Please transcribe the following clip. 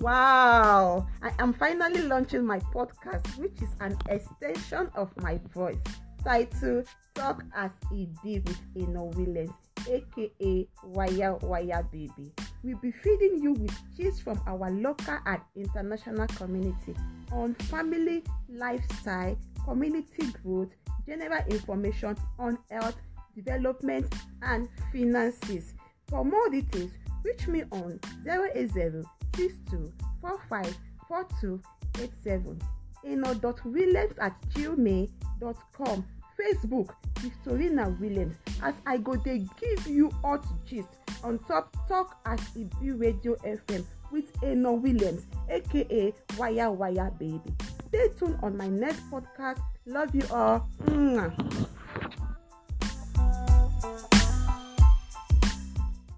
Wow, I am finally launching my podcast, which is an extension of my voice, titled Talk as It Be with Eno Williams, aka Wire Wire Baby. We'll be feeding you with gist from our local and international community on family, lifestyle, community growth, general information on health, development, and finances. For more details, reach me on 080 62 45 4287 eno.williams at gmail.com facebook victorina williams. As i go dey give you hot gist on top talk as e radio fm with eno williams aka wire wire baby. Stay tuned on my next podcast. Love you all. Mwah.